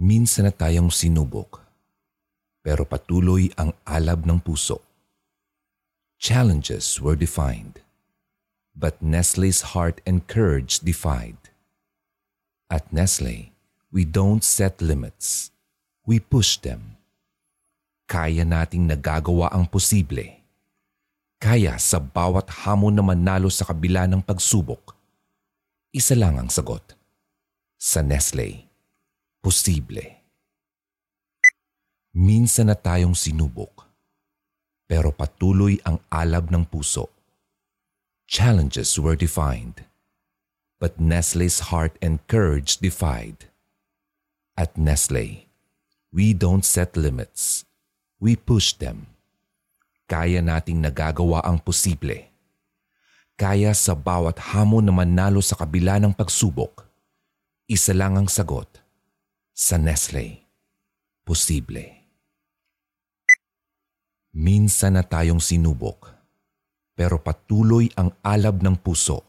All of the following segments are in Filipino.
Minsan na tayong sinubok, pero patuloy ang alab ng puso. Challenges were defined, but Nestle's heart and courage defied. At Nestle, we don't set limits, we push them. Kaya nating nagagawa ang posible. Kaya sa bawat hamon na manalo sa kabila ng pagsubok, isa lang ang sagot. Sa Nestle, posible. Minsan na tayong sinubok, pero patuloy ang alab ng puso. Challenges were defined, but Nestle's heart and courage defied. At Nestle, we don't set limits, we push them. Kaya nating nagagawa ang posible. Kaya sa bawat hamon na manalo sa kabila ng pagsubok, isa lang ang sagot. Sa Nestle, posible. Minsan na tayong sinubok, pero patuloy ang alab ng puso.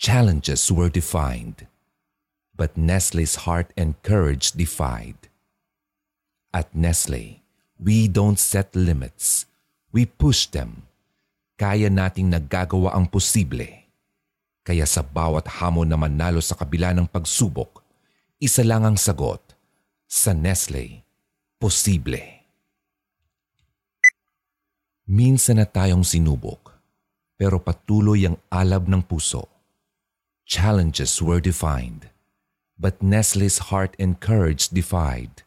Challenges were defined, but Nestle's heart and courage defied. At Nestle, we don't set limits, we push them. Kaya nating nagagawa ang posible kaya sa bawat hamon na manalo sa kabila ng pagsubok, isa lang ang sagot. Sa Nestle, posible. Minsan na tayong sinubok, pero patuloy ang alab ng puso. Challenges were defined, but Nestle's heart and courage defied.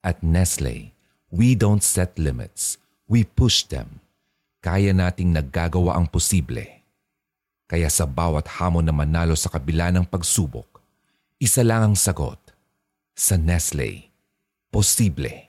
At Nestle, we don't set limits, we push them. Kaya nating naggagawa ang posible kaya sa bawat hamon na manalo sa kabila ng pagsubok, isa lang ang sagot. Sa Nestle, posible.